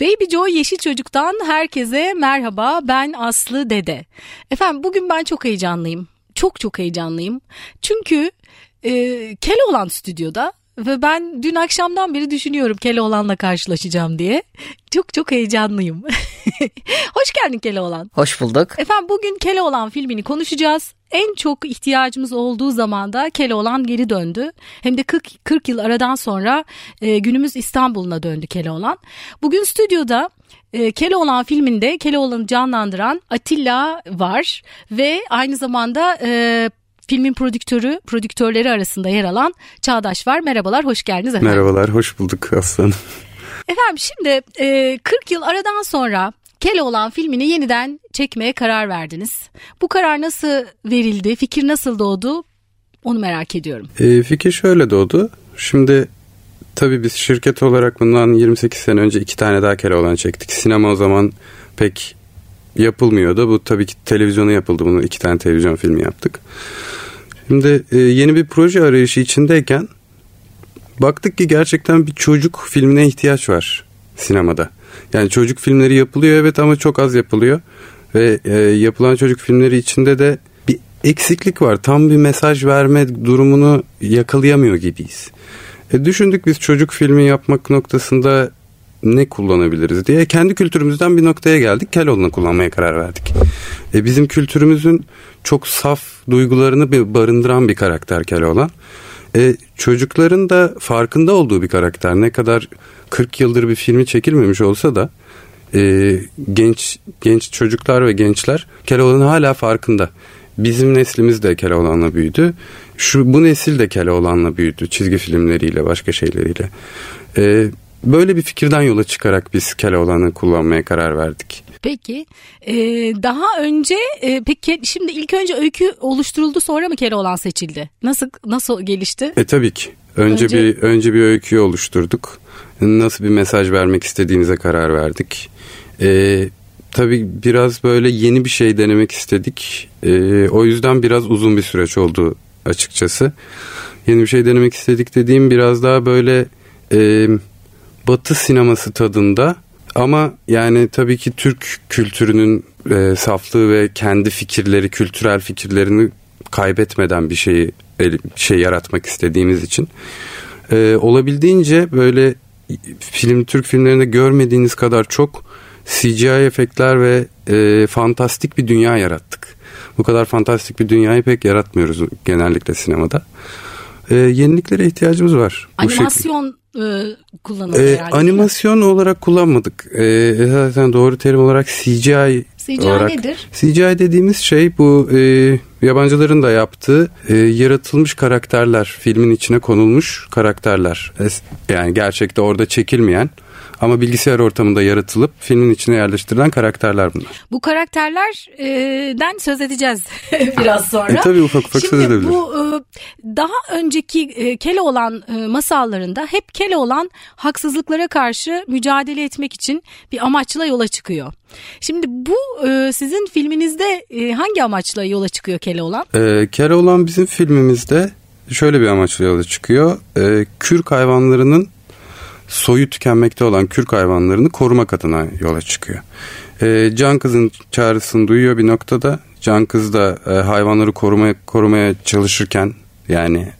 Baby Joy Yeşil Çocuk'tan herkese merhaba. Ben Aslı Dede. Efendim bugün ben çok heyecanlıyım. Çok çok heyecanlıyım. Çünkü e, Keloğlan stüdyoda ve ben dün akşamdan beri düşünüyorum Keloğlan'la karşılaşacağım diye. Çok çok heyecanlıyım. Hoş geldin Keloğlan. Hoş bulduk. Efendim bugün Keloğlan filmini konuşacağız. En çok ihtiyacımız olduğu zamanda Keloğlan geri döndü. Hem de 40, 40 yıl aradan sonra e, günümüz İstanbul'una döndü Keloğlan. Bugün stüdyoda e, Keloğlan filminde Keloğlan'ı canlandıran Atilla var ve aynı zamanda e, filmin prodüktörü, prodüktörleri arasında yer alan Çağdaş var. Merhabalar, hoş geldiniz efendim. Merhabalar, hoş bulduk Aslan. Efendim şimdi e, 40 yıl aradan sonra Keloğlan filmini yeniden çekmeye karar verdiniz. Bu karar nasıl verildi, fikir nasıl doğdu onu merak ediyorum. E, fikir şöyle doğdu. Şimdi tabii biz şirket olarak bundan 28 sene önce iki tane daha Keloğlan çektik. Sinema o zaman pek yapılmıyordu. Bu tabii ki televizyona yapıldı. Bunu iki tane televizyon filmi yaptık. Şimdi e, yeni bir proje arayışı içindeyken baktık ki gerçekten bir çocuk filmine ihtiyaç var sinemada. Yani çocuk filmleri yapılıyor evet ama çok az yapılıyor. Ve e, yapılan çocuk filmleri içinde de bir eksiklik var. Tam bir mesaj verme durumunu yakalayamıyor gibiyiz. E, düşündük biz çocuk filmi yapmak noktasında ne kullanabiliriz diye kendi kültürümüzden bir noktaya geldik. Keloğlan'ı kullanmaya karar verdik. E, bizim kültürümüzün çok saf duygularını bir barındıran bir karakter Keloğlan. E, çocukların da farkında olduğu bir karakter. Ne kadar 40 yıldır bir filmi çekilmemiş olsa da e, genç genç çocuklar ve gençler Keloğlan'ın hala farkında. Bizim neslimiz de Keloğlan'la büyüdü. Şu bu nesil de Keloğlan'la büyüdü çizgi filmleriyle başka şeyleriyle. E, böyle bir fikirden yola çıkarak biz Keloğlan'ı kullanmaya karar verdik. Peki e, daha önce e, peki şimdi ilk önce öykü oluşturuldu sonra mı Keloğlan seçildi? Nasıl nasıl gelişti? E tabii ki. Önce, önce bir önce bir öyküyü oluşturduk. Nasıl bir mesaj vermek istediğimize karar verdik. E, tabii biraz böyle yeni bir şey denemek istedik. E, o yüzden biraz uzun bir süreç oldu açıkçası. Yeni bir şey denemek istedik dediğim biraz daha böyle e, Batı sineması tadında ama yani tabii ki Türk kültürünün e, saflığı ve kendi fikirleri, kültürel fikirlerini kaybetmeden bir şeyi şey yaratmak istediğimiz için e, olabildiğince böyle film Türk filmlerinde görmediğiniz kadar çok CGI efektler ve e, fantastik bir dünya yarattık. Bu kadar fantastik bir dünyayı pek yaratmıyoruz genellikle sinemada. E, yeniliklere ihtiyacımız var. Animasyon e, kullanıldı ee, Animasyon olarak kullanmadık. Ee, zaten doğru terim olarak CGI CGI olarak. nedir? CGI dediğimiz şey bu e, yabancıların da yaptığı e, yaratılmış karakterler, filmin içine konulmuş karakterler. Yani gerçekte orada çekilmeyen ama bilgisayar ortamında yaratılıp filmin içine yerleştirilen karakterler bunlar. Bu karakterlerden söz edeceğiz biraz sonra. E, tabii ufak ufak Şimdi söz edebiliriz. bu daha önceki Keloğlan masallarında hep Keloğlan haksızlıklara karşı mücadele etmek için bir amaçla yola çıkıyor. Şimdi bu sizin filminizde hangi amaçla yola çıkıyor Keloğlan? E, Keloğlan bizim filmimizde şöyle bir amaçla yola çıkıyor. E, kürk hayvanlarının soyu tükenmekte olan kürk hayvanlarını korumak adına yola çıkıyor. E, can kızın çağrısını duyuyor bir noktada. Can kız da e, hayvanları korumaya korumaya çalışırken yani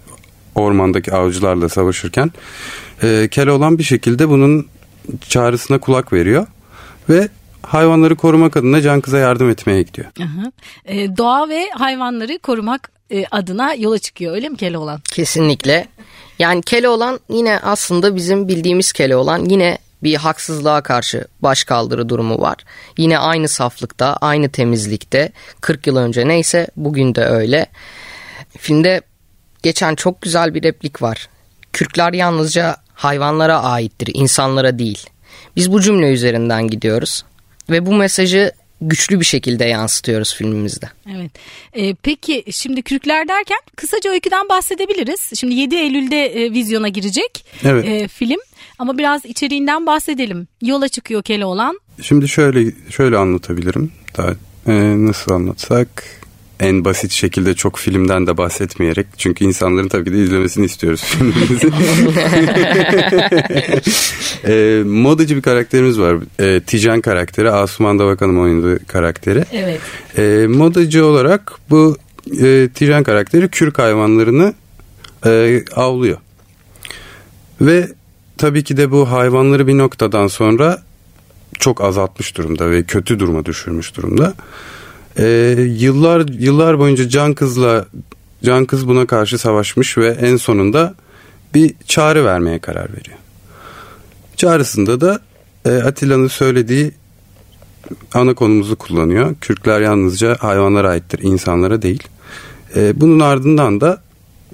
ormandaki avcılarla savaşırken e, Keloğlan bir şekilde bunun çağrısına kulak veriyor ve hayvanları korumak adına Can Kız'a yardım etmeye gidiyor. Aha. E, doğa ve hayvanları korumak e, adına yola çıkıyor öyle mi Keloğlan? Kesinlikle. Yani Keloğlan yine aslında bizim bildiğimiz Keloğlan yine bir haksızlığa karşı başkaldırı durumu var. Yine aynı saflıkta, aynı temizlikte 40 yıl önce neyse bugün de öyle. Filmde geçen çok güzel bir replik var. Kürkler yalnızca hayvanlara aittir, insanlara değil. Biz bu cümle üzerinden gidiyoruz ve bu mesajı güçlü bir şekilde yansıtıyoruz filmimizde. Evet. Ee, peki şimdi Kürkler derken kısaca öyküden bahsedebiliriz. Şimdi 7 Eylül'de e, vizyona girecek evet. e, film. Ama biraz içeriğinden bahsedelim. Yola çıkıyor Keloğlan. Şimdi şöyle şöyle anlatabilirim. Daha e, nasıl anlatsak? En basit şekilde çok filmden de bahsetmeyerek çünkü insanların tabii ki de izlemesini istiyoruz filmimizi. e, modacı bir karakterimiz var. E, Tijan karakteri. Asuman Davakan'ın oynadığı karakteri. Evet. E, modacı olarak bu e, Tijan karakteri kürk hayvanlarını e, avlıyor. Ve tabii ki de bu hayvanları bir noktadan sonra çok azaltmış durumda ve kötü duruma düşürmüş durumda. Ee, yıllar yıllar boyunca Can Kız'la Can Kız buna karşı savaşmış ve en sonunda bir çağrı vermeye karar veriyor. Çağrısında da e, Atilla'nın söylediği ana konumuzu kullanıyor. Kürkler yalnızca hayvanlara aittir, insanlara değil. E, bunun ardından da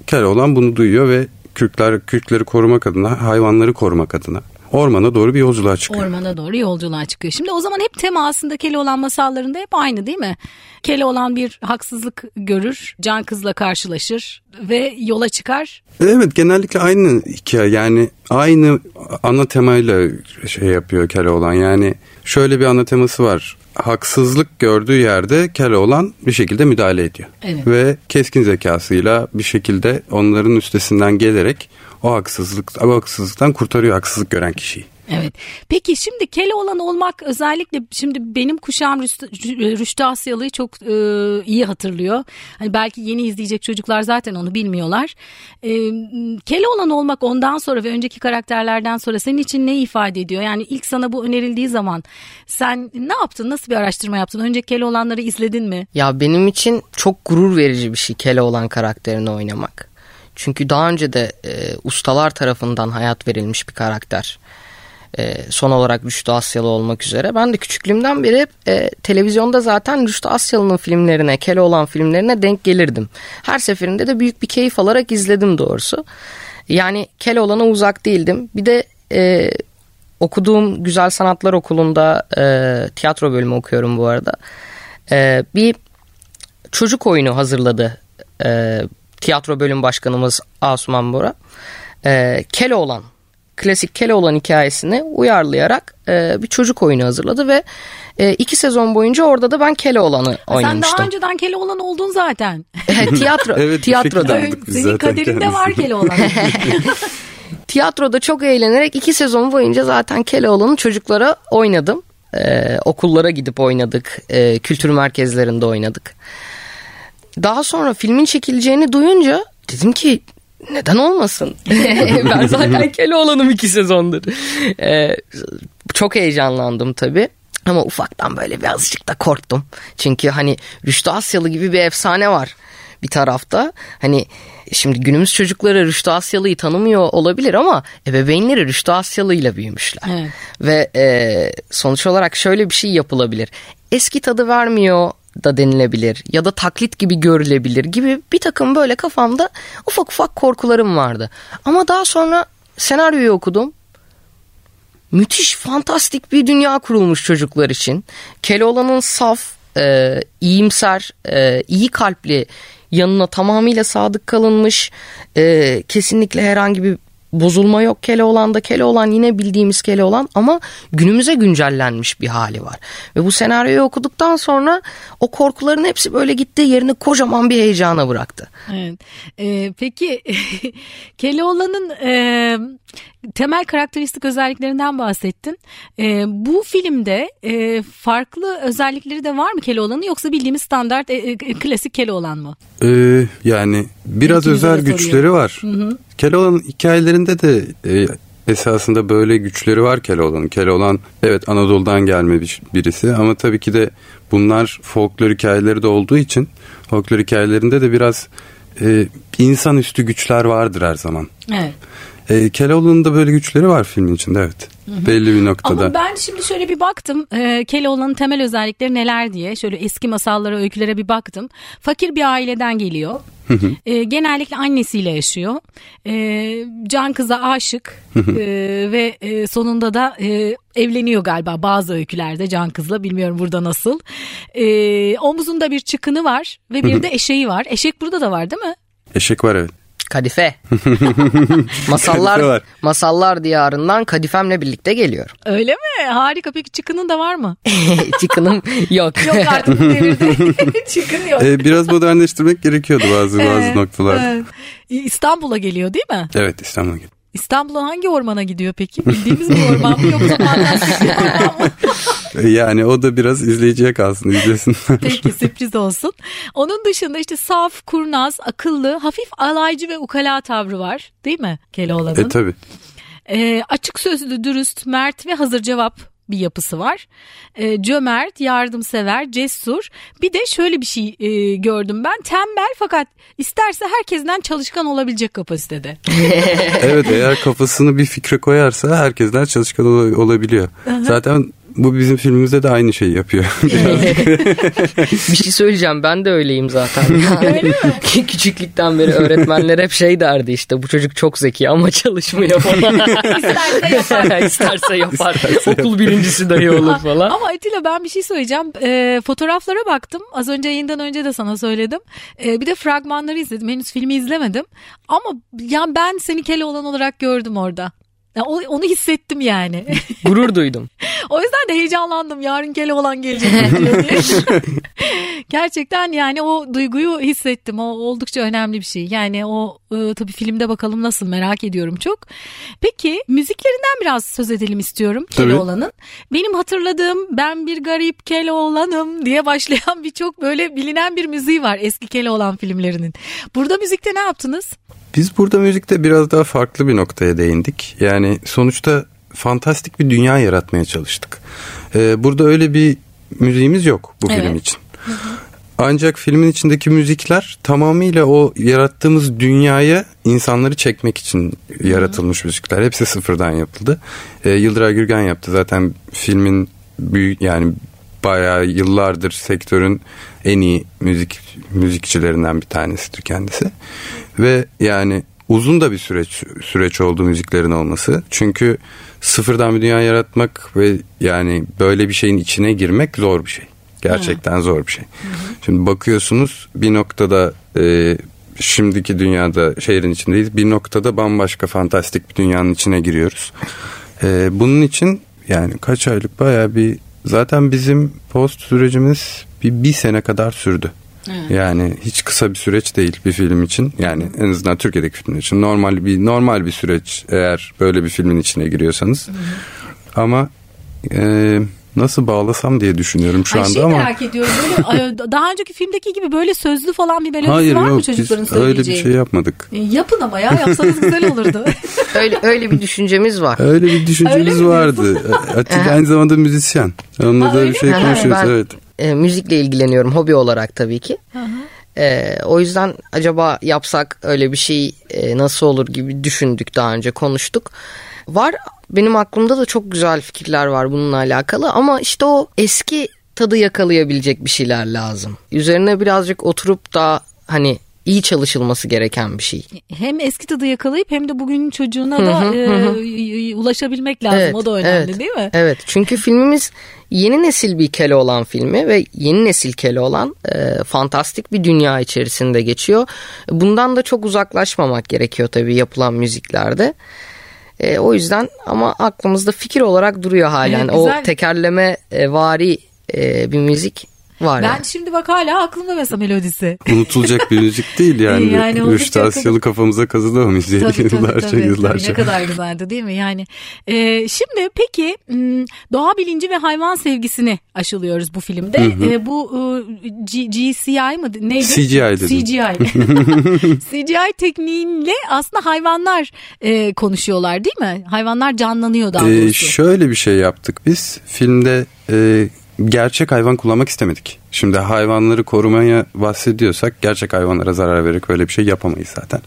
Keloğlan bunu duyuyor ve Kürkler Kürkleri korumak adına, hayvanları korumak adına ormana doğru bir yolculuğa çıkıyor. Ormana doğru yolculuğa çıkıyor. Şimdi o zaman hep tema aslında Keloğlan masallarında hep aynı değil mi? Keloğlan bir haksızlık görür, can kızla karşılaşır ve yola çıkar. Evet genellikle aynı hikaye yani aynı ana temayla şey yapıyor Keloğlan yani şöyle bir ana teması var haksızlık gördüğü yerde Keloğlan bir şekilde müdahale ediyor. Evet. Ve keskin zekasıyla bir şekilde onların üstesinden gelerek o haksızlık o haksızlıktan kurtarıyor haksızlık gören kişiyi. Evet. Peki şimdi Keloğlan olmak özellikle şimdi benim kuşağım Rüştü, Rüştü Asyalı'yı çok e, iyi hatırlıyor. Hani belki yeni izleyecek çocuklar zaten onu bilmiyorlar. E, Keloğlan olmak ondan sonra ve önceki karakterlerden sonra senin için ne ifade ediyor? Yani ilk sana bu önerildiği zaman sen ne yaptın? Nasıl bir araştırma yaptın? Önceki Keloğlanları izledin mi? Ya benim için çok gurur verici bir şey Keloğlan karakterini oynamak. Çünkü daha önce de e, ustalar tarafından hayat verilmiş bir karakter. E, son olarak Rüştü Asyalı olmak üzere. Ben de küçüklüğümden beri hep e, televizyonda zaten Rüştü Asyalı'nın filmlerine, Keloğlan filmlerine denk gelirdim. Her seferinde de büyük bir keyif alarak izledim doğrusu. Yani Keloğlan'a uzak değildim. Bir de e, okuduğum Güzel Sanatlar Okulu'nda e, tiyatro bölümü okuyorum bu arada. E, bir çocuk oyunu hazırladı e, tiyatro bölüm başkanımız Asuman Bora. E, Keloğlan klasik Keloğlan hikayesini uyarlayarak e, bir çocuk oyunu hazırladı ve e, iki sezon boyunca orada da ben Keloğlan'ı oynamıştım. Sen daha önceden Keloğlan oldun zaten. Tiyatro, evet, tiyatroda. Senin kaderinde var Keloğlan. Tiyatroda çok eğlenerek iki sezon boyunca zaten Keloğlan'ı çocuklara oynadım. Ee, okullara gidip oynadık. Ee, kültür merkezlerinde oynadık. Daha sonra filmin çekileceğini duyunca dedim ki neden olmasın? ben zaten Keloğlan'ım iki sezondur. Ee, çok heyecanlandım tabii. Ama ufaktan böyle birazcık da korktum. Çünkü hani Rüştü Asyalı gibi bir efsane var bir tarafta. Hani şimdi günümüz çocukları Rüştü Asyalı'yı tanımıyor olabilir ama ebeveynleri Rüştü Asyalı ile büyümüşler. Evet. Ve e, sonuç olarak şöyle bir şey yapılabilir. Eski tadı vermiyor da denilebilir ya da taklit gibi görülebilir gibi bir takım böyle kafamda ufak ufak korkularım vardı. Ama daha sonra senaryoyu okudum. Müthiş, fantastik bir dünya kurulmuş çocuklar için. Keloğlan'ın saf, e, iyimser, e, iyi kalpli yanına tamamıyla sadık kalınmış. E, kesinlikle herhangi bir bozulma yok Keloğlan'da. Keloğlan yine bildiğimiz Keloğlan ama günümüze güncellenmiş bir hali var. Ve bu senaryoyu okuduktan sonra o korkuların hepsi böyle gitti yerine kocaman bir heyecana bıraktı. Evet. Ee, peki Keloğlan'ın e, temel karakteristik özelliklerinden bahsettin. E, bu filmde e, farklı özellikleri de var mı Keloğlan'ın yoksa bildiğimiz standart e, e, klasik Keloğlan mı? Ee, yani biraz İkimize özel güçleri soruyorum. var. Keloğlan'ın hikayelerinde de e, esasında böyle güçleri var Keloğlan'ın. Keloğlan evet Anadolu'dan gelme bir- birisi ama tabii ki de bunlar folklor hikayeleri de olduğu için folklor hikayelerinde de biraz e, insanüstü güçler vardır her zaman. Evet. E, Keloğlan'ın da böyle güçleri var filmin içinde evet. Belli bir noktada. Ama ben şimdi şöyle bir baktım e, Keloğlan'ın temel özellikleri neler diye şöyle eski masallara öykülere bir baktım. Fakir bir aileden geliyor. E, genellikle annesiyle yaşıyor. E, can kıza aşık e, ve e, sonunda da e, evleniyor galiba bazı öykülerde can kızla bilmiyorum burada nasıl. E, omuzunda bir çıkını var ve bir de eşeği var. Eşek burada da var değil mi? Eşek var evet. Kadife. Kadife masallar var. masallar diyarından kadifemle birlikte geliyor. Öyle mi? Harika. Peki çıkının da var mı? Çıkınım yok. Yok artık devirde. Çıkın yok. Ee, biraz modernleştirmek gerekiyordu bazı bazı Evet, noktalar. evet. İstanbul'a geliyor değil mi? Evet İstanbul'a gittim. İstanbul'a hangi ormana gidiyor peki? Bildiğimiz bir orman mı yoksa orman mı? Yani o da biraz izleyiciye kalsın izlesinler. Peki sürpriz olsun. Onun dışında işte saf, kurnaz, akıllı, hafif alaycı ve ukala tavrı var değil mi Keloğlan'ın? e tabi. Ee, açık sözlü, dürüst, mert ve hazır cevap bir yapısı var. Ee, cömert, yardımsever, cesur. Bir de şöyle bir şey e, gördüm ben. Tembel fakat isterse herkesten çalışkan olabilecek kapasitede. Evet eğer kafasını bir fikre koyarsa herkesten çalışkan ol- olabiliyor. Zaten bu bizim filmimizde de aynı şeyi yapıyor. bir şey söyleyeceğim ben de öyleyim zaten. Yani Küçüklükten beri öğretmenler hep şey derdi işte bu çocuk çok zeki ama çalışmıyor falan. İsterse yapar. İsterse yapar. Okul birincisi dahi olur falan. Ama Atilla ben bir şey söyleyeceğim. Ee, fotoğraflara baktım. Az önce yayından önce de sana söyledim. Ee, bir de fragmanları izledim. Henüz filmi izlemedim. Ama yani ben seni Keloğlan olarak gördüm orada. Ya o- onu hissettim yani. Gurur duydum. o yüzden de heyecanlandım. Yarın Keloğlan gelecek diyor diye. Gerçekten yani o duyguyu hissettim. O oldukça önemli bir şey. Yani o e, tabii filmde bakalım nasıl merak ediyorum çok. Peki müziklerinden biraz söz edelim istiyorum. Keloğlan'ın. Benim hatırladığım ben bir garip Keloğlan'ım diye başlayan birçok böyle bilinen bir müziği var eski Keloğlan filmlerinin. Burada müzikte ne yaptınız? Biz burada müzikte biraz daha farklı bir noktaya değindik. Yani sonuçta fantastik bir dünya yaratmaya çalıştık. Ee, burada öyle bir müziğimiz yok bu Evet. film için. Ancak filmin içindeki müzikler tamamıyla o yarattığımız dünyaya insanları çekmek için yaratılmış müzikler. Hepsi sıfırdan yapıldı. Ee, Yıldıray Gürgen yaptı. Zaten filmin büyük yani bayağı yıllardır sektörün en iyi müzik müzikçilerinden bir tanesidir kendisi. Ve yani uzun da bir süreç süreç oldu müziklerin olması. Çünkü sıfırdan bir dünya yaratmak ve yani böyle bir şeyin içine girmek zor bir şey. Gerçekten zor bir şey. Şimdi bakıyorsunuz bir noktada e, şimdiki dünyada şehrin içindeyiz. Bir noktada bambaşka fantastik bir dünyanın içine giriyoruz. E, bunun için yani kaç aylık bayağı bir zaten bizim post sürecimiz bir, bir sene kadar sürdü. Yani hiç kısa bir süreç değil bir film için. Yani en azından Türkiye'deki filmler için normal bir normal bir süreç eğer böyle bir filmin içine giriyorsanız. Ama e, nasıl bağlasam diye düşünüyorum şu Ay, anda şey ama merak ediyorum. Böyle, daha önceki filmdeki gibi böyle sözlü falan bir melodisi hayır var mı yok çocukların biz öyle bir söyleyeceği? şey yapmadık. E, Yapın ama ya yapsanız güzel olurdu. Öyle öyle bir düşüncemiz var. Öyle bir Öyle düşüncemiz mi vardı. Atilla aynı zamanda müzisyen. Onunla da öyle bir şey konuşuyoruz Ben- evet. E, müzikle ilgileniyorum hobi olarak tabii ki. E, o yüzden acaba yapsak öyle bir şey e, nasıl olur gibi düşündük daha önce konuştuk. Var benim aklımda da çok güzel fikirler var bununla alakalı ama işte o eski tadı yakalayabilecek bir şeyler lazım. Üzerine birazcık oturup da hani iyi çalışılması gereken bir şey. hem eski tadı yakalayıp hem de bugünün çocuğuna da e, ulaşabilmek lazım. o da önemli evet, değil mi? Evet çünkü filmimiz yeni nesil bir Keloğlan filmi ve yeni nesil Keloğlan e, fantastik bir dünya içerisinde geçiyor. Bundan da çok uzaklaşmamak gerekiyor tabii yapılan müziklerde. E, o yüzden ama aklımızda fikir olarak duruyor halen. Evet, o tekerleme e, vari e, bir müzik var. Ben yani. şimdi bak hala aklımda mesela melodisi. Unutulacak bir müzik değil yani. Yani Rüştü Asyalı kafamıza kazıdı o müziği Tabii, tabii, yıllarca tabii, yıllarca. tabii. Ne kadar güzeldi değil mi? Yani e, şimdi peki doğa bilinci ve hayvan sevgisini aşılıyoruz bu filmde. E, bu e, G- GCI mı neydi? CGI dedim. CGI. CGI tekniğiyle aslında hayvanlar e, konuşuyorlar değil mi? Hayvanlar canlanıyor daha Ee, doğrusu. şöyle bir şey yaptık biz. Filmde e, gerçek hayvan kullanmak istemedik. Şimdi hayvanları korumaya bahsediyorsak gerçek hayvanlara zarar vererek öyle bir şey yapamayız zaten.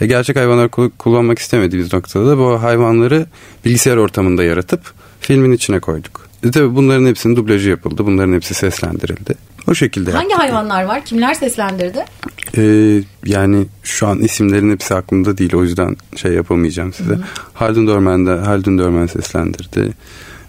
E, gerçek hayvanları ku- kullanmak istemediğimiz noktada da bu hayvanları bilgisayar ortamında yaratıp filmin içine koyduk. E, tabii bunların hepsinin dublajı yapıldı. Bunların hepsi seslendirildi. O şekilde Hangi yaptık. hayvanlar var? Kimler seslendirdi? Ee, yani şu an isimlerin hepsi aklımda değil o yüzden şey yapamayacağım size. Haldun Dorman da Haldun Dorman seslendirdi.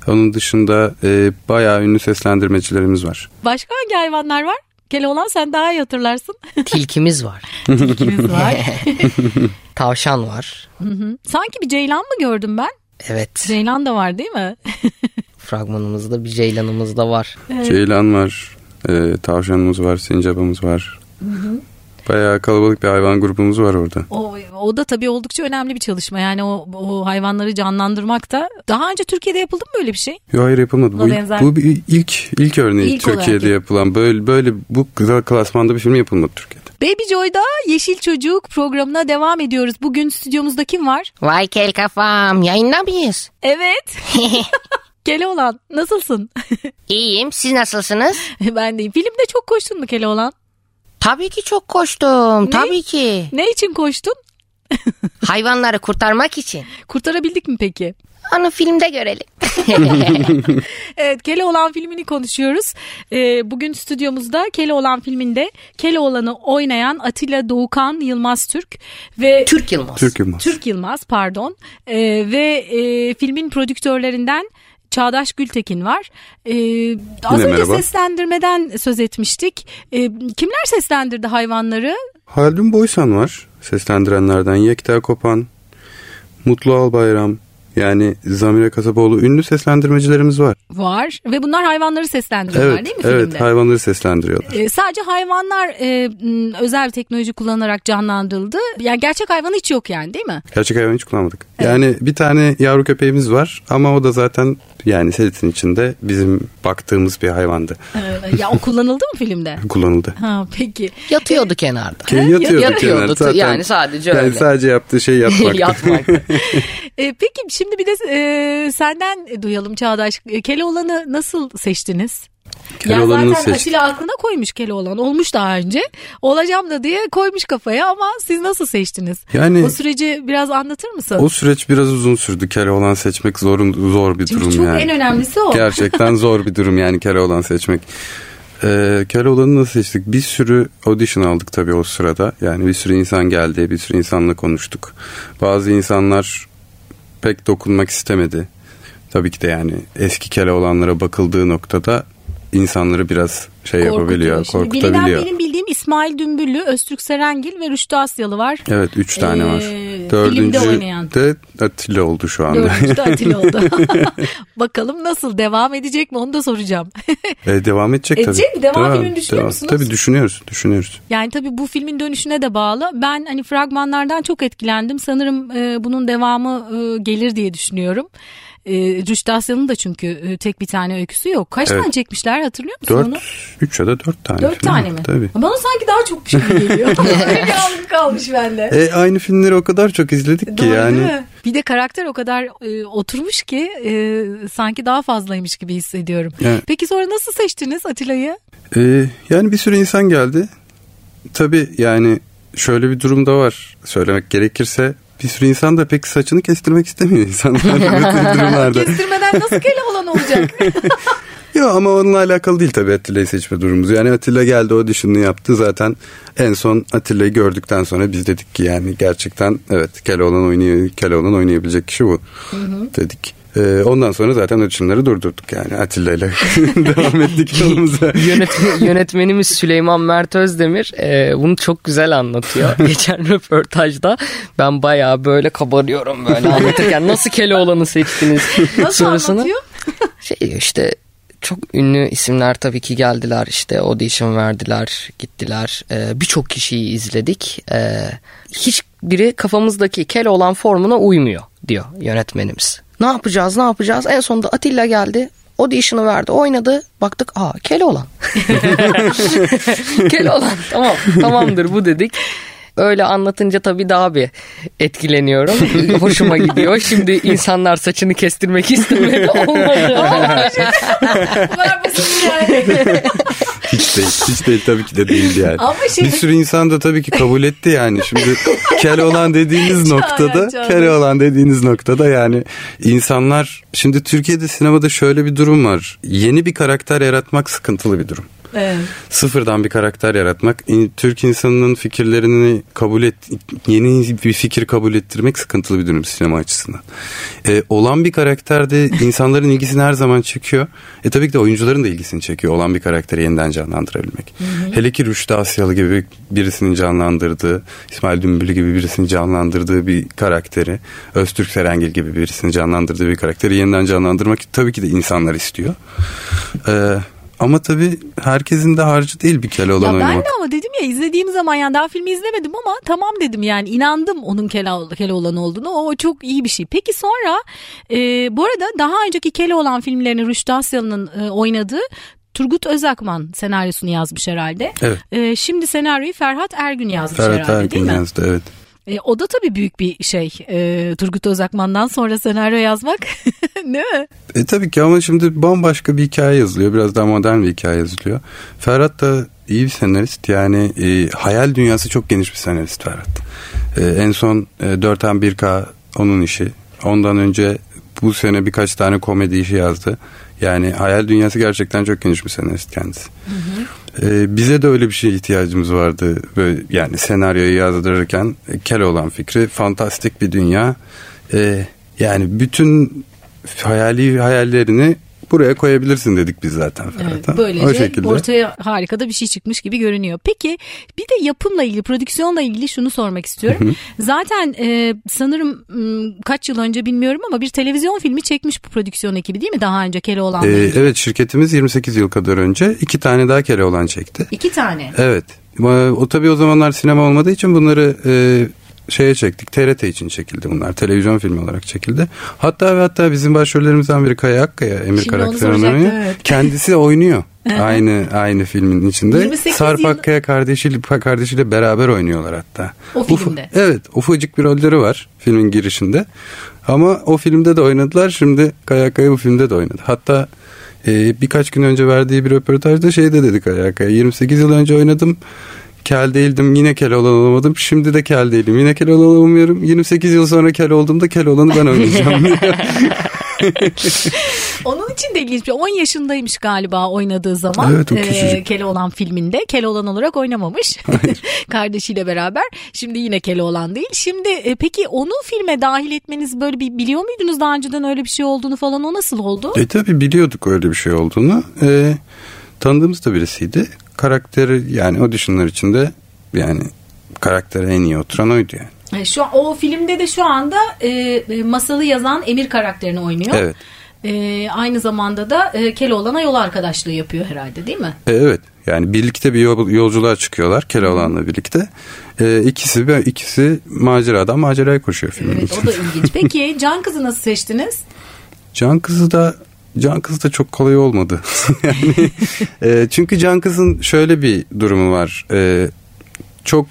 Onun dışında e, bayağı ünlü seslendirmecilerimiz var. Başka hangi hayvanlar var? Keloğlan sen daha iyi hatırlarsın. Tilkimiz var. Tilkimiz var. Tavşan var. Hı hı. Sanki bir ceylan mı gördüm ben? Evet. Ceylan da var değil mi? Fragmanımızda bir ceylanımız da var. Ceylan var, e, tavşanımız var, sincapımız var. Bayağı kalabalık bir hayvan grubumuz var orada. O, o da tabii oldukça önemli bir çalışma. Yani o, o hayvanları canlandırmak da. Daha önce Türkiye'de yapıldı mı böyle bir şey? Yok hayır yapılmadı. Bu, Buna benzer. bu bir ilk ilk örneği İlk olarak Türkiye'de yap- yapılan böyle böyle bu klasmanda bir film yapılmadı Türkiye'de. Baby Joy'da Yeşil Çocuk programına devam ediyoruz. Bugün stüdyomuzda kim var? Vay kel kafam yayında mıyız? Evet. Keloğlan nasılsın? İyiyim siz nasılsınız? ben deyim. Filmde çok koştun mu Keloğlan? Tabii ki çok koştum tabii ki. Ne için koştun? Hayvanları kurtarmak için. Kurtarabildik mi peki? Onu filmde görelim. Evet Keloğlan filmini konuşuyoruz. Ee, bugün stüdyomuzda Keloğlan filminde Keloğlan'ı oynayan Atilla Doğukan Yılmaz Türk ve Türk Yılmaz. Türk Yılmaz. Türk Yılmaz pardon Ee, ve e, filmin prodüktörlerinden Çağdaş Gültekin var. Ee, az Yine önce merhaba. seslendirmeden söz etmiştik. Ee, kimler seslendirdi hayvanları? Haldun Boysan var seslendirenlerden. Yekta Kopan, Mutlu Albayram, yani Zamire Kasaboğlu ünlü seslendirmecilerimiz var. Var ve bunlar hayvanları seslendiriyorlar Evet, değil mi evet filmde? hayvanları seslendiriyorlar. Ee, sadece hayvanlar e, özel teknoloji kullanarak canlandırıldı. Yani gerçek hayvan hiç yok yani değil mi? Gerçek hayvan hiç kullanmadık. Yani bir tane yavru köpeğimiz var ama o da zaten yani setin içinde bizim baktığımız bir hayvandı. Ya o kullanıldı mı filmde? Kullanıldı. Ha peki. Yatıyordu kenarda. Ke- Yatıyordu, Yatıyordu, kenarda zaten. yani sadece Yani öyle. sadece yaptığı şey yatmak. Yatmak. Ee, peki şimdi bir de e, senden duyalım Çağdaş. E, Keloğlan'ı nasıl seçtiniz? Keloğlan'ı yani zaten seçtik? Atilla aklına koymuş Keloğlan. Olmuş daha önce. Olacağım da diye koymuş kafaya ama siz nasıl seçtiniz? Yani O süreci biraz anlatır mısın? o süreç biraz uzun sürdü. Keloğlan seçmek zor, zor bir Çünkü durum çok yani. en önemlisi o. Gerçekten zor bir durum yani Keloğlan seçmek. Ee, Keloğlan'ı nasıl seçtik? Bir sürü audition aldık tabii o sırada. Yani bir sürü insan geldi, bir sürü insanla konuştuk. Bazı insanlar pek dokunmak istemedi. Tabii ki de yani eski Keloğlanlara bakıldığı noktada insanları biraz şey yapabiliyor, Şimdi bilinen korkutabiliyor. benim bildiğim İsmail Dümbüllü, Öztürk Serengil ve Rüştü Asyalı var. Evet üç tane var. Ee, Dördüncü filmde oynayan. de Atilla oldu şu anda. Dördüncü de Atilla oldu. Bakalım nasıl devam edecek mi onu da soracağım. Ee, devam edecek, Edecek tabii. mi? Devam filmini düşünüyor musunuz? Tabii düşünüyoruz, düşünüyoruz. Yani tabii bu filmin dönüşüne de bağlı. Ben hani fragmanlardan çok etkilendim. Sanırım e, bunun devamı e, gelir diye düşünüyorum. E, Rüştü Asya'nın da çünkü e, tek bir tane öyküsü yok. Kaç Evet. tane çekmişler hatırlıyor musun Dört, onu? üç ya da dört tane. Dört tane mi? Tabii. Bana sanki daha çok şey geliyor. Öyle algı kalmış bende. E, aynı filmleri o kadar çok izledik ki Doğru yani. Bir de karakter o kadar e, oturmuş ki e, sanki daha fazlaymış gibi hissediyorum. Yani- Peki sonra nasıl seçtiniz Atilla'yı? E, yani bir sürü insan geldi. Tabii yani şöyle bir durum da var. Söylemek gerekirse bir sürü insan da pek saçını kestirmek istemiyor insanlar. durumlarda. Kestirmeden nasıl Keloğlan olacak? Yok ama onunla alakalı değil tabii Atilla'yı seçme durumumuz. Yani Atilla geldi audition'ını yaptı zaten. En son Atilla'yı gördükten sonra biz dedik ki yani gerçekten evet Keloğlan oynuyor, Keloğlan oynayabilecek kişi bu dedik. Ee, ondan sonra zaten audition'ları durdurduk yani Atilla ile devam ettik yolumuza. Yönetmen, yönetmenimiz Süleyman Mert Özdemir e, bunu çok güzel anlatıyor. Geçen röportajda ben bayağı böyle kabarıyorum böyle anlatırken nasıl Keloğlan'ı seçtiniz Nasıl sorusunu. anlatıyor? Şey işte çok ünlü isimler tabii ki geldiler işte audition verdiler gittiler Ee, birçok kişiyi izledik Ee, hiçbiri kafamızdaki Keloğlan formuna uymuyor diyor yönetmenimiz. Ne yapacağız ne yapacağız en sonunda Atilla geldi audition'ı verdi oynadı baktık aa Keloğlan. Keloğlan tamam tamamdır bu dedik. Öyle anlatınca tabii daha bir etkileniyorum. Hoşuma gidiyor. Şimdi insanlar saçını kestirmek istemedi. Olmadı. Hiç değil. Hiç değil tabii ki de değildi yani. Ama şey- Bir sürü insan da tabii ki kabul etti yani. Şimdi Keloğlan dediğiniz noktada Çağlar. Keloğlan dediğiniz noktada yani insanlar şimdi Türkiye'de sinemada şöyle bir durum var. Yeni bir karakter yaratmak sıkıntılı bir durum. Evet. Sıfırdan bir karakter yaratmak, Türk insanının fikirlerini kabul et, yeni bir fikir kabul ettirmek sıkıntılı bir durum sinema açısından. E, olan bir karakter de insanların ilgisini her zaman çekiyor. E tabii ki de oyuncuların da ilgisini çekiyor olan bir karakteri yeniden canlandırabilmek. Hele ki Rüştü Asyalı gibi birisinin canlandırdığı, İsmail Dümbülü gibi birisinin canlandırdığı bir karakteri, Öztürk Serengil gibi birisinin canlandırdığı bir karakteri yeniden canlandırmak tabii ki de insanlar istiyor. Ee, ama tabii herkesin de harcı değil bir Keloğlan Ya ben oynamak. de ama dedim ya izlediğim zaman yani daha filmi izlemedim ama tamam dedim yani inandım onun Kelo, Keloğlan olduğunu. O çok iyi bir şey. Peki sonra e, bu arada daha önceki Keloğlan filmlerini Rüştü Asyalı'nın e, oynadığı Turgut Özakman senaryosunu yazmış herhalde. Evet. E, şimdi senaryoyu Ferhat Ergün yazmış Ferhat herhalde değil Ergün mi? yazdı evet. E, o da tabii büyük bir şey. E, Turgut Özakman'dan sonra senaryo yazmak. Değil mi? E tabii ki ama şimdi bambaşka bir hikaye yazılıyor. Biraz daha modern bir hikaye yazılıyor. Ferhat da iyi bir senarist. Yani e, hayal dünyası çok geniş bir senarist Ferhat. E, en son e, 4M 1K onun işi. Ondan önce bu sene birkaç tane komedi işi yazdı. Yani hayal dünyası gerçekten çok geniş bir senarist kendisi. E, bize de öyle bir şeye ihtiyacımız vardı. Böyle, yani senaryoyu yazdırırken e, Keloğlan fikri fantastik bir dünya. E, yani bütün hayali hayallerini buraya koyabilirsin dedik biz zaten Ferhat'a. Evet, böylece o şekilde. ortaya harika da bir şey çıkmış gibi görünüyor. Peki bir de yapımla ilgili, prodüksiyonla ilgili şunu sormak istiyorum. Zaten e, sanırım kaç yıl önce bilmiyorum ama bir televizyon filmi çekmiş bu prodüksiyon ekibi değil mi? Daha önce Keloğlan'la Ee, evet şirketimiz 28 yıl kadar önce iki tane daha Keloğlan çekti. İki tane. Evet. O tabii o zamanlar sinema olmadığı için bunları e, şeye çektik. TRT için çekildi bunlar. Televizyon filmi olarak çekildi. Hatta ve hatta bizim başrollerimizden biri Kaya Akkaya Emir karakterini oynuyor. evet. Kendisi oynuyor. aynı aynı filmin içinde. 28 Sarp yıl- Akkaya kardeşiyle, kardeşiyle beraber oynuyorlar hatta. O Uf- filmde. evet ufacık bir rolleri var filmin girişinde. Ama o filmde de oynadılar. Şimdi Kaya Kaya bu filmde de oynadı. Hatta e, birkaç gün önce verdiği bir röportajda şey de dedi Kaya Kaya. 28 yıl önce oynadım. Kel değildim yine kel olan olamadım. Şimdi de kel değilim yine kel olan olamıyorum. 28 yıl sonra kel olduğumda kel olanı ben oynayacağım. Onun için de ilginç bir 10 yaşındaymış galiba oynadığı zaman. Evet, o küçücük. Keloğlan filminde. Keloğlan olarak oynamamış. Kardeşiyle beraber. Şimdi yine Keloğlan değil. Şimdi e, peki onu filme dahil etmeniz böyle bir biliyor muydunuz daha önceden öyle bir şey olduğunu falan o nasıl oldu? E tabi biliyorduk öyle bir şey olduğunu. E, tanıdığımız da birisiydi. Karakteri yani auditionlar içinde yani karaktere en iyi oturan oydu yani. E, Şu an, o filmde de şu anda e, e, masalı yazan Emir karakterini oynuyor. Evet. E, aynı zamanda da e, Keloğlan'a yol arkadaşlığı yapıyor herhalde değil mi? E, evet yani birlikte bir yol- yolculuğa çıkıyorlar Keloğlan'la birlikte. E, ikisi ve ikisi maceradan maceraya koşuyor filmin Evet o içinde. da ilginç. Peki Can Kız'ı nasıl seçtiniz? Can Kızı da Can Kızı da çok kolay olmadı. yani, e, çünkü Can Kız'ın şöyle bir durumu var. E, çok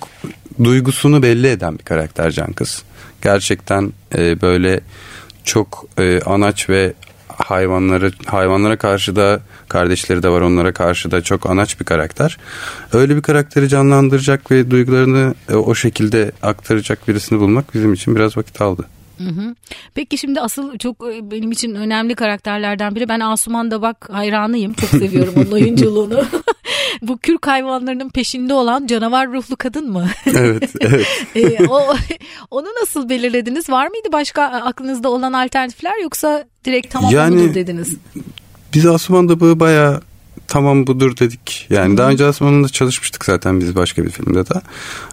duygusunu belli eden bir karakter Can Kız. Gerçekten e, böyle çok e, anaç ve hayvanlara hayvanlara karşı da kardeşleri de var onlara karşı da çok anaç bir karakter. Öyle bir karakteri canlandıracak ve duygularını e, o şekilde aktaracak birisini bulmak bizim için biraz vakit aldı. Hı hı. Peki şimdi asıl çok e, benim için önemli karakterlerden biri. Ben Asuman da bak hayranıyım. Çok seviyorum onun oyunculuğunu. Bu kürk hayvanlarının peşinde olan canavar ruhlu kadın mı? Evet, evet. E, o onu nasıl belirlediniz? Var mıydı başka aklınızda olan alternatifler yoksa direkt tamam Yani- budur dediniz? Biz Asuman Dabı'yı bayağı tamam budur dedik. Yani daha önce Asuman'la çalışmıştık zaten biz başka bir filmde de.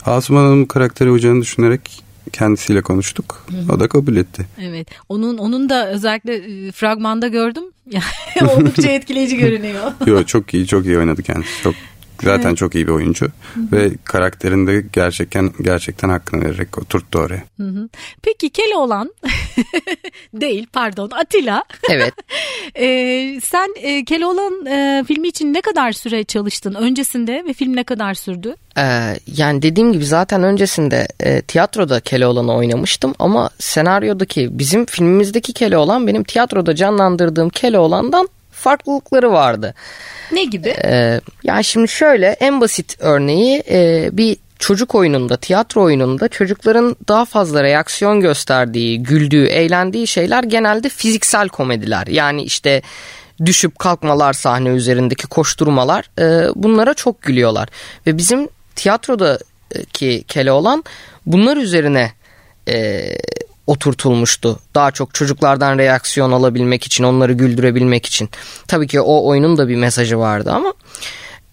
Asuman Hanım'ın karakteri olacağını düşünerek kendisiyle konuştuk. O da kabul etti. Evet. Onun onun da özellikle e, fragmanda gördüm. Yani oldukça etkileyici görünüyor. Yo çok iyi çok iyi oynadı kendisi. Çok zaten çok iyi bir oyuncu ve karakterinde gerçekten gerçekten hakkını vererek oturttu oraya. Hı hı. Peki Keloğlan değil pardon Atilla. Evet. Ee, sen e, Keloğlan e, filmi için ne kadar süre çalıştın öncesinde ve film ne kadar sürdü? Ee, yani dediğim gibi zaten öncesinde e, tiyatroda Keloğlan'ı oynamıştım ama senaryodaki bizim filmimizdeki Keloğlan benim tiyatroda canlandırdığım Keloğlan'dan farklılıkları vardı. Ne gibi? Ee, yani şimdi şöyle en basit örneği e, bir çocuk oyununda, tiyatro oyununda çocukların daha fazla reaksiyon gösterdiği, güldüğü, eğlendiği şeyler genelde fiziksel komediler. Yani işte düşüp kalkmalar sahne üzerindeki koşturmalar e, bunlara çok gülüyorlar. Ve bizim tiyatrodaki Keloğlan bunlar üzerine e, oturtulmuştu. Daha çok çocuklardan reaksiyon alabilmek için, onları güldürebilmek için. Tabii ki o oyunun da bir mesajı vardı ama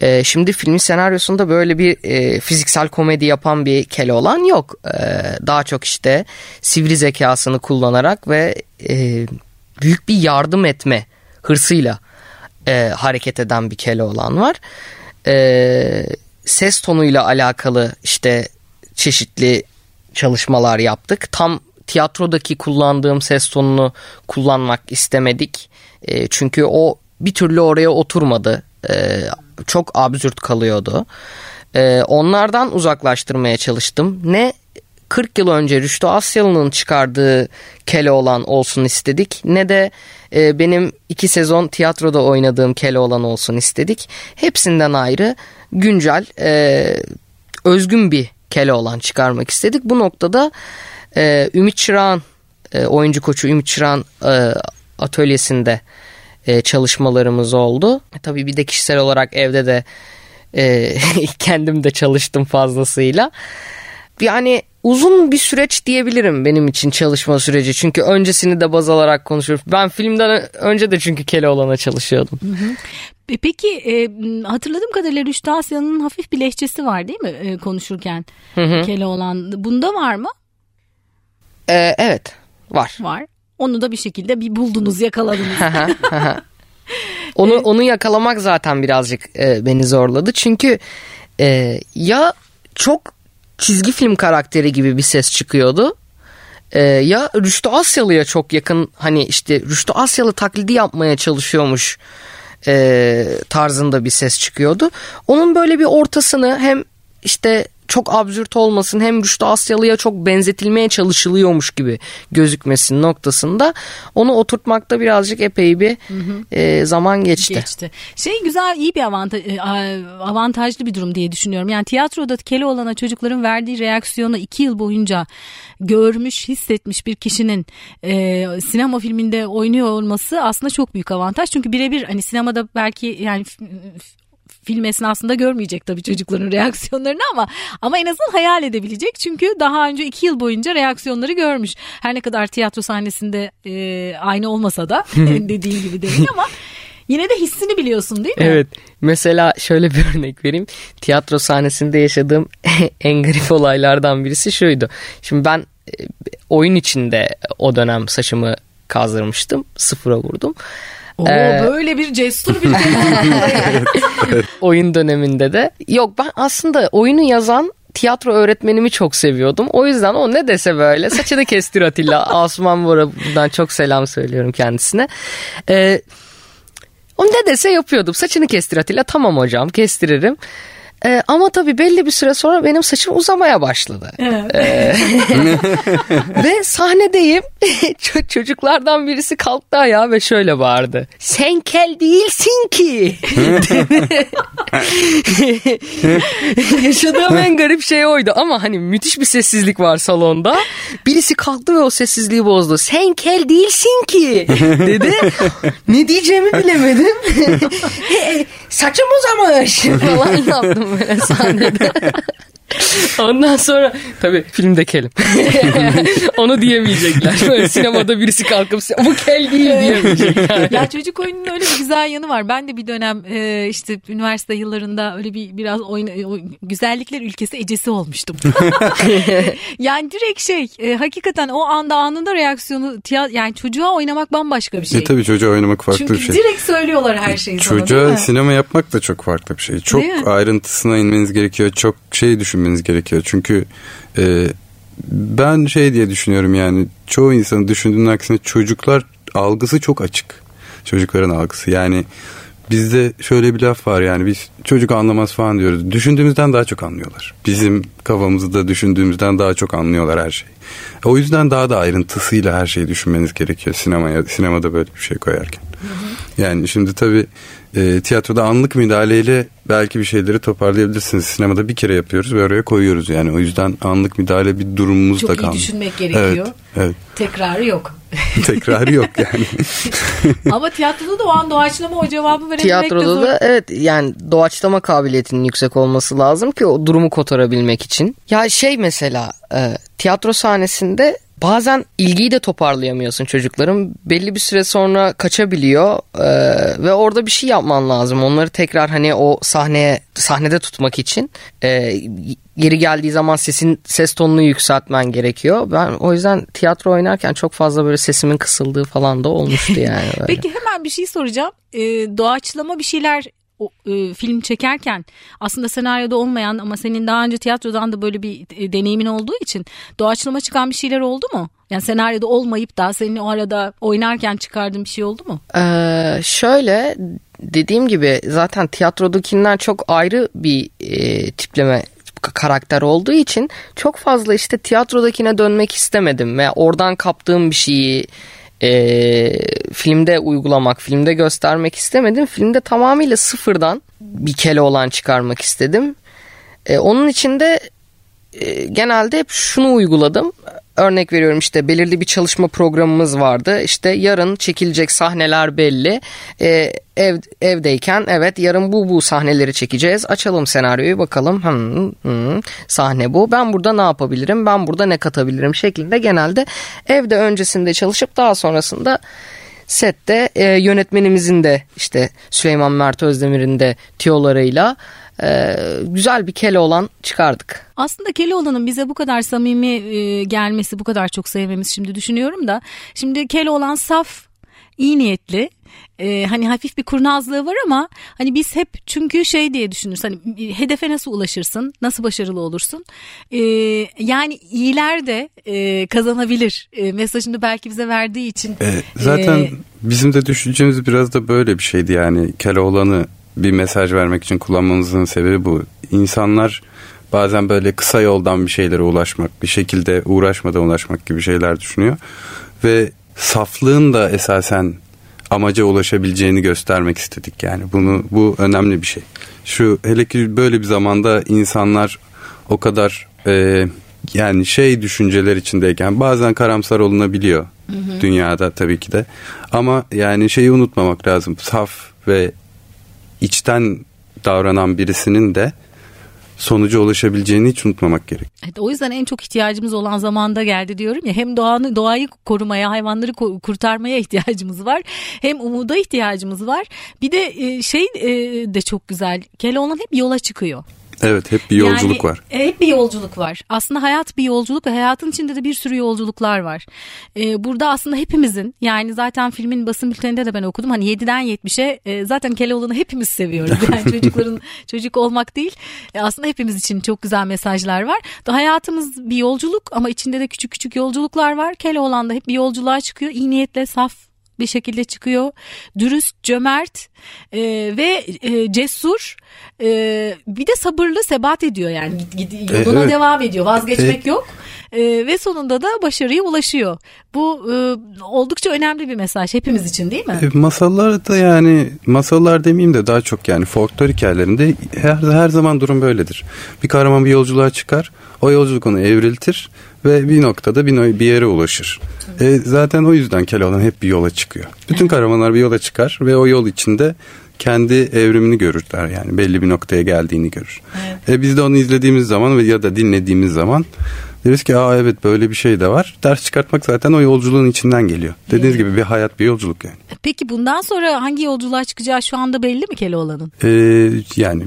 e, şimdi filmin senaryosunda böyle bir e, fiziksel komedi yapan bir Keloğlan yok. E, daha çok işte sivri zekasını kullanarak ve e, büyük bir yardım etme hırsıyla e, hareket eden bir Keloğlan var. E, ses tonuyla alakalı işte çeşitli çalışmalar yaptık. Tam tiyatrodaki kullandığım ses tonunu kullanmak istemedik. E, çünkü o bir türlü oraya oturmadı. E, çok absürt kalıyordu. E, onlardan uzaklaştırmaya çalıştım. Ne 40 yıl önce Rüştü Asyalı'nın çıkardığı Keloğlan olsun istedik ne de e, benim iki sezon tiyatroda oynadığım Keloğlan olsun istedik. Hepsinden ayrı güncel e, özgün bir Keloğlan çıkarmak istedik. Bu noktada e, Ümit Çırağan e, oyuncu koçu Ümit Çırağan e, atölyesinde e, çalışmalarımız oldu. E, tabii bir de kişisel olarak evde de e, kendim de çalıştım fazlasıyla. Yani uzun bir süreç diyebilirim benim için çalışma süreci. Çünkü öncesini de baz alarak konuşuyoruz. Ben filmden önce de çünkü Keloğlan'a çalışıyordum. Hı hı. Peki e, hatırladığım kadarıyla Rüştü Asya'nın hafif bir lehçesi var değil mi e, konuşurken hı hı. Keloğlan. Bunda var mı? Ee, evet var. Var. Onu da bir şekilde bir buldunuz yakaladınız. onu onu yakalamak zaten birazcık e, beni zorladı. Çünkü e, ya çok çizgi film karakteri gibi bir ses çıkıyordu. E, ya Rüştü Asyalı'ya çok yakın hani işte Rüştü Asyalı taklidi yapmaya çalışıyormuş e, tarzında bir ses çıkıyordu. Onun böyle bir ortasını hem işte çok absürt olmasın hem Rüştü Asyalı'ya çok benzetilmeye çalışılıyormuş gibi gözükmesin noktasında onu oturtmakta birazcık epey bir hı hı. E, zaman geçti. Geçti. Şey güzel iyi bir avantaj, e, avantajlı bir durum diye düşünüyorum. Yani tiyatroda Keloğlan'a çocukların verdiği reaksiyonu iki yıl boyunca görmüş, hissetmiş bir kişinin e, sinema filminde oynuyor olması aslında çok büyük avantaj. Çünkü birebir hani sinemada belki yani film esnasında görmeyecek tabii çocukların reaksiyonlarını ama ama en azından hayal edebilecek. Çünkü daha önce iki yıl boyunca reaksiyonları görmüş. Her ne kadar tiyatro sahnesinde e, aynı olmasa da dediğin gibi değil ama Yine de hissini biliyorsun değil mi? Evet. Mesela şöyle bir örnek vereyim. Tiyatro sahnesinde yaşadığım en garip olaylardan birisi şuydu. Şimdi ben e, oyun içinde o dönem saçımı kazdırmıştım. Sıfıra vurdum. Oo, ee, böyle bir cesur bir Oyun döneminde de. Yok ben aslında oyunu yazan tiyatro öğretmenimi çok seviyordum. O yüzden o ne dese böyle saçını kestir Atilla. Asuman Bora buradan çok selam söylüyorum kendisine. Ee, o ne dese yapıyordum. Saçını kestir Atilla. Tamam hocam kestiririm. Ee, ama tabii belli bir süre sonra benim saçım uzamaya başladı. Evet. Ee, ve sahnedeyim. Çocuklardan birisi kalktı ayağa ve şöyle bağırdı. Sen kel değilsin ki. Yaşadığım en garip şey oydu. Ama hani müthiş bir sessizlik var salonda. Birisi kalktı ve o sessizliği bozdu. Sen kel değilsin ki. Dedi. ne diyeceğimi bilemedim. Saçım uzamış falan yaptım böyle sahnede. Ondan sonra tabii filmde kelim. Onu diyemeyecekler. Böyle sinemada birisi kalkıp bu kel değil diyemeyecekler. ya çocuk oyununun öyle bir güzel yanı var. Ben de bir dönem e, işte üniversite yıllarında öyle bir biraz oyun, e, güzellikler ülkesi ecesi olmuştum. yani direkt şey e, hakikaten o anda anında reaksiyonu yani çocuğa oynamak bambaşka bir şey. E tabii çocuğa oynamak farklı Çünkü bir şey. direkt söylüyorlar her şeyi Çocuğa sana, sinema yapmak da çok farklı bir şey. Çok ayrıntısına inmeniz gerekiyor. Çok şey düşün düşünmeniz gerekiyor. Çünkü e, ben şey diye düşünüyorum yani çoğu insanın düşündüğünün aksine çocuklar algısı çok açık. Çocukların algısı yani bizde şöyle bir laf var yani biz çocuk anlamaz falan diyoruz. Düşündüğümüzden daha çok anlıyorlar. Bizim kafamızda düşündüğümüzden daha çok anlıyorlar her şeyi. O yüzden daha da ayrıntısıyla her şeyi düşünmeniz gerekiyor sinemaya sinemada böyle bir şey koyarken. Yani şimdi tabii e, tiyatroda anlık müdahaleyle belki bir şeyleri toparlayabilirsiniz. Sinemada bir kere yapıyoruz ve oraya koyuyoruz yani. O yüzden anlık müdahale bir durumumuz Çok da iyi kalmıyor. düşünmek gerekiyor. Evet, evet. Tekrarı yok. Tekrarı yok yani. Ama tiyatroda da o an doğaçlama o cevabı verebilmek de Tiyatroda zor. da evet yani doğaçlama kabiliyetinin yüksek olması lazım ki o durumu kotarabilmek için. Ya şey mesela e, tiyatro sahnesinde bazen ilgiyi de toparlayamıyorsun çocukların. Belli bir süre sonra kaçabiliyor e, ve orada bir şey yapman lazım. Onları tekrar hani o sahneye sahnede tutmak için e, geri geldiği zaman sesin ses tonunu yükseltmen gerekiyor. Ben o yüzden tiyatro oynarken çok fazla böyle sesimin kısıldığı falan da olmuştu yani. Böyle. Peki hemen bir şey soracağım. Ee, doğaçlama bir şeyler o, e, film çekerken aslında senaryoda olmayan ama senin daha önce tiyatrodan da böyle bir e, deneyimin olduğu için doğaçlama çıkan bir şeyler oldu mu? Yani senaryoda olmayıp da senin o arada oynarken çıkardığın bir şey oldu mu? Ee, şöyle dediğim gibi zaten tiyatrodakinden çok ayrı bir e, tipleme karakter olduğu için çok fazla işte tiyatrodakine dönmek istemedim ve oradan kaptığım bir şeyi e, filmde uygulamak, filmde göstermek istemedim. Filmde tamamıyla sıfırdan bir Keloğlan çıkarmak istedim. E, onun için de e, genelde hep şunu uyguladım. Örnek veriyorum işte belirli bir çalışma programımız vardı. İşte yarın çekilecek sahneler belli. E, ev evdeyken evet yarın bu bu sahneleri çekeceğiz. Açalım senaryoyu bakalım. Hmm, hmm, sahne bu. Ben burada ne yapabilirim? Ben burada ne katabilirim şeklinde genelde evde öncesinde çalışıp daha sonrasında sette e, yönetmenimizin de işte Süleyman Mert Özdemir'in de tiyolarıyla e, güzel bir kele olan çıkardık. Aslında Keloğlan'ın bize bu kadar samimi e, gelmesi, bu kadar çok sevmemiz şimdi düşünüyorum da. Şimdi Keloğlan saf, iyi niyetli. e, hani hafif bir kurnazlığı var ama hani biz hep çünkü şey diye düşünürüz hani hedefe nasıl ulaşırsın nasıl başarılı olursun E, yani iyiler de e, kazanabilir e, mesajını belki bize verdiği için E, zaten e, bizim de düşüncemiz biraz da böyle bir şeydi yani Keloğlan'ı bir mesaj vermek için kullanmanızın sebebi bu. İnsanlar bazen böyle kısa yoldan bir şeylere ulaşmak, bir şekilde uğraşmadan ulaşmak gibi şeyler düşünüyor. Ve saflığın da esasen amaca ulaşabileceğini göstermek istedik yani. Bunu bu önemli bir şey. Şu hele ki böyle bir zamanda insanlar o kadar e, yani şey düşünceler içindeyken bazen karamsar olunabiliyor dünyada tabii ki de. Ama yani şeyi unutmamak lazım. Saf ve içten davranan birisinin de sonuca ulaşabileceğini hiç unutmamak gerek. Evet, o yüzden en çok ihtiyacımız olan zamanda geldi diyorum ya hem doğanı doğayı korumaya hayvanları kurtarmaya ihtiyacımız var hem umuda ihtiyacımız var bir de e, şey e, de çok güzel Keloğlan hep yola çıkıyor. Evet hep bir yolculuk Yani, var. Hep bir yolculuk var. Aslında hayat bir yolculuk ve hayatın içinde de bir sürü yolculuklar var. E, burada aslında hepimizin yani zaten filmin basın bülteninde de ben okudum. Hani 7'den 70'e e, zaten Keloğlan'ı hepimiz seviyoruz. Yani çocukların çocuk olmak değil. E, aslında hepimiz için çok güzel mesajlar var. Da hayatımız bir yolculuk ama içinde de küçük küçük yolculuklar var. Keloğlan da hep bir yolculuğa çıkıyor. İyi niyetle saf bir şekilde çıkıyor. Dürüst, cömert e, ve e, cesur e, bir de sabırlı sebat ediyor yani gid- yoluna evet. devam ediyor vazgeçmek Evet. yok E, ve sonunda da başarıya ulaşıyor. Bu e, oldukça önemli bir mesaj hepimiz için değil mi? E, masallar da yani masallar demeyeyim de daha çok yani folklor hikayelerinde her, her zaman durum böyledir. Bir kahraman bir yolculuğa çıkar. O yolculuk onu evriltir ve bir noktada bir, bir yere ulaşır. E, zaten o yüzden Keloğlan hep bir yola çıkıyor. Bütün kahramanlar bir yola çıkar ve o yol içinde kendi evrimini görürler yani belli bir noktaya geldiğini görür. E, biz de onu izlediğimiz zaman ya da dinlediğimiz zaman deriz ki aa evet böyle bir şey de var. Ders çıkartmak zaten o yolculuğun içinden geliyor. Dediğiniz gibi bir hayat bir yolculuk yani. Peki bundan sonra hangi yolculuğa çıkacağı şu anda belli mi Keloğlan'ın? Ee, yani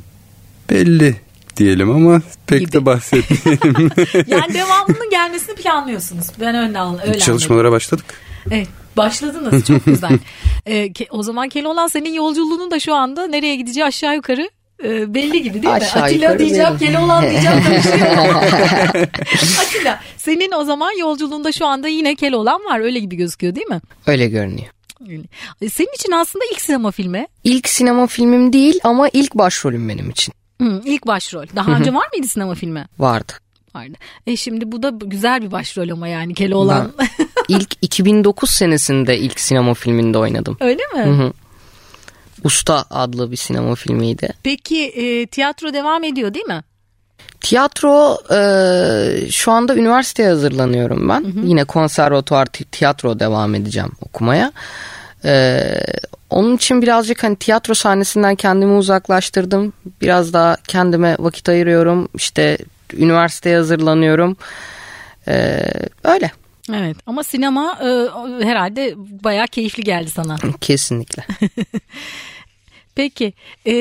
belli diyelim ama pek Gibi. de bahsetmeyelim. Yani devamının gelmesini planlıyorsunuz. Ben öyle, an- öyle anladım. Çalışmalara başladık. Evet başladınız çok güzel. Ee, o zaman Keloğlan senin yolculuğunun da şu anda nereye gideceği aşağı yukarı e, belli gibi değil mi? Aşağı Atilla yukarı diyeceğim. Keloğlan diyeceğim karışıyor. Atilla senin o zaman yolculuğunda şu anda yine Keloğlan var öyle gibi gözüküyor değil mi? Öyle görünüyor. Senin için aslında ilk sinema filmi. İlk sinema filmim değil ama ilk başrolüm benim için Hı, ilk başrol. Daha önce var mıydı sinema filmi? vardı. vardı. E şimdi bu da güzel bir başrol ama yani Keloğlan. İlk 2009 senesinde ilk sinema filminde oynadım. Öyle mi? Hı hı. Usta adlı bir sinema filmiydi. Peki e, tiyatro devam ediyor değil mi? Tiyatro e, şu anda üniversiteye hazırlanıyorum ben. Hı hı. Yine konservatuvar tiyatro devam edeceğim okumaya. E, onun için birazcık hani tiyatro sahnesinden kendimi uzaklaştırdım. Biraz daha kendime vakit ayırıyorum. İşte üniversiteye hazırlanıyorum. E, öyle. Evet ama sinema e, herhalde bayağı keyifli geldi sana. Kesinlikle. Peki ee,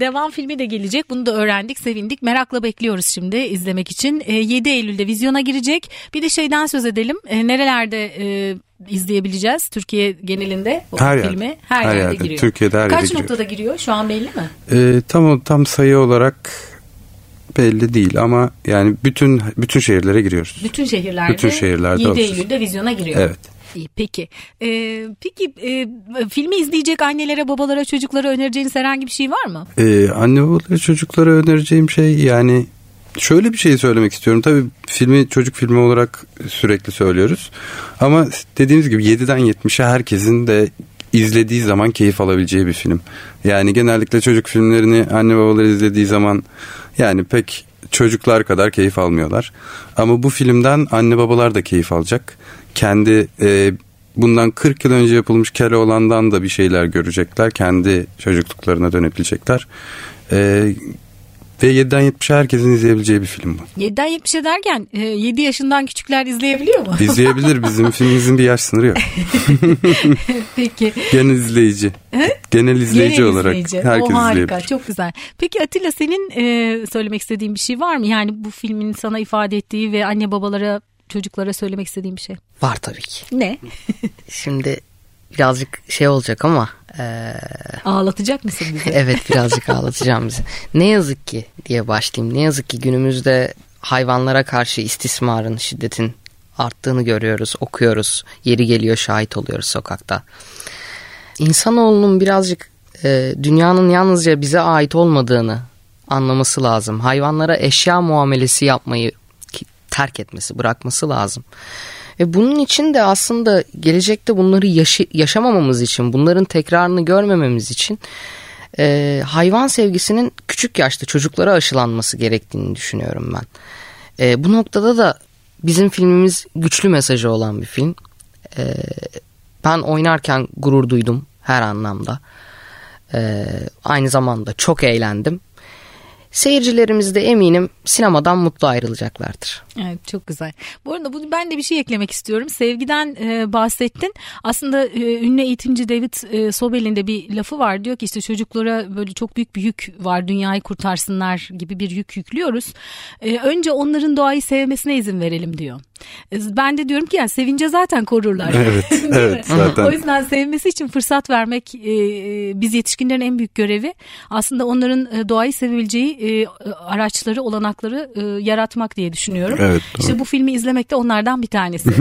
devam filmi de gelecek bunu da öğrendik sevindik merakla bekliyoruz şimdi izlemek için e, 7 Eylül'de vizyona girecek bir de şeyden söz edelim e, nerelerde e, izleyebileceğiz Türkiye genelinde bu her filmi yerde, her, her yerde, yerde giriyor. Türkiye'de her Kaç yerde noktada giriyor şu an belli mi? E, tam tam sayı olarak belli değil ama yani bütün bütün şehirlere giriyoruz. Bütün şehirlerde. Bütün şehirlerde 7 Eylül'de vizyona giriyor. Evet. İyi peki. Ee, peki e, filmi izleyecek annelere, babalara, çocuklara önereceğiniz herhangi bir şey var mı? Ee, anne babalara, çocuklara önereceğim şey yani şöyle bir şey söylemek istiyorum. Tabii filmi çocuk filmi olarak sürekli söylüyoruz. Ama dediğimiz gibi 7'den 70'e herkesin de izlediği zaman keyif alabileceği bir film. Yani genellikle çocuk filmlerini anne babalar izlediği zaman yani pek çocuklar kadar keyif almıyorlar. Ama bu filmden anne babalar da keyif alacak. Kendi e, bundan 40 yıl önce yapılmış Keloğlan'dan da bir şeyler görecekler. Kendi çocukluklarına dönebilecekler. E, ve 7'den 70'e herkesin izleyebileceği bir film bu. 7'den 70'e derken 7 e, yaşından küçükler izleyebiliyor mu? İzleyebilir. Bizim filmimizin bir yaş sınırı yok. Peki. Genel izleyici. Genel izleyici Genel olarak izleyici. herkes o harika, izleyebilir. Çok güzel. Peki Atilla senin e, söylemek istediğin bir şey var mı? Yani bu filmin sana ifade ettiği ve anne babalara çocuklara söylemek istediğim bir şey. Var tabii ki. Ne? Şimdi birazcık şey olacak ama ee, Ağlatacak mısın bizi? evet birazcık ağlatacağım bizi. Ne yazık ki diye başlayayım. Ne yazık ki günümüzde hayvanlara karşı istismarın, şiddetin arttığını görüyoruz, okuyoruz. Yeri geliyor şahit oluyoruz sokakta. İnsanoğlunun birazcık e, dünyanın yalnızca bize ait olmadığını anlaması lazım. Hayvanlara eşya muamelesi yapmayı terk etmesi, bırakması lazım. Ve bunun için de aslında gelecekte bunları yaşı, yaşamamamız için, bunların tekrarını görmememiz için e, hayvan sevgisinin küçük yaşta çocuklara aşılanması gerektiğini düşünüyorum ben. E, bu noktada da bizim filmimiz güçlü mesajı olan bir film. E, ben oynarken gurur duydum her anlamda. E, aynı zamanda çok eğlendim. Seyircilerimiz de eminim sinemadan mutlu ayrılacaklardır. Evet çok güzel. Bu arada bu, ben de bir şey eklemek istiyorum. Sevgiden e, bahsettin. Aslında e, ünlü eğitimci David e, Sobel'in de bir lafı var. Diyor ki işte çocuklara böyle çok büyük bir yük var dünyayı kurtarsınlar gibi bir yük yüklüyoruz. E, önce onların doğayı sevmesine izin verelim diyor. E, ben de diyorum ki yani sevince zaten korurlar. Evet, evet zaten. O yüzden sevmesi için fırsat vermek e, e, biz yetişkinlerin en büyük görevi. Aslında onların doğayı sevebileceği e, araçları, olanakları e, yaratmak diye düşünüyorum. Evet, İşte bu filmi izlemek de onlardan bir tanesi.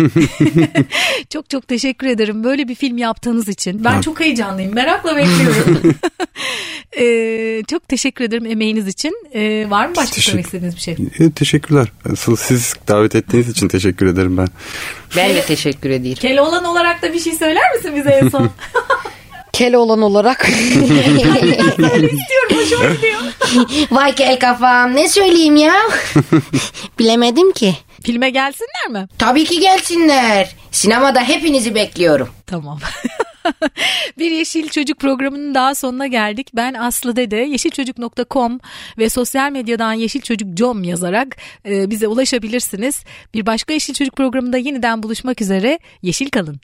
çok çok teşekkür ederim böyle bir film yaptığınız için. Ben çok heyecanlıyım. Merakla bekliyorum. e, çok teşekkür ederim emeğiniz için. E, var mı başka söylemek istediğiniz bir şey? Teşekkürler. Asıl siz davet ettiğiniz için teşekkür ederim ben. Ben de teşekkür ederim. Keloğlan olarak da bir şey söyler misin bize en son? Keloğlan olarak. Öyle istiyorum hoşuma gidiyor. Vay kel kafam ne söyleyeyim ya? Bilemedim ki. Filme gelsinler mi? Tabii ki gelsinler. Sinemada hepinizi bekliyorum. Tamam. bir Yeşil Çocuk programının daha sonuna geldik. Ben Aslı Dede. Yeşilçocuk.com ve sosyal medyadan Yeşil Çocuk Com yazarak e, bize ulaşabilirsiniz. Bir başka Yeşil Çocuk programında yeniden buluşmak üzere. Yeşil kalın.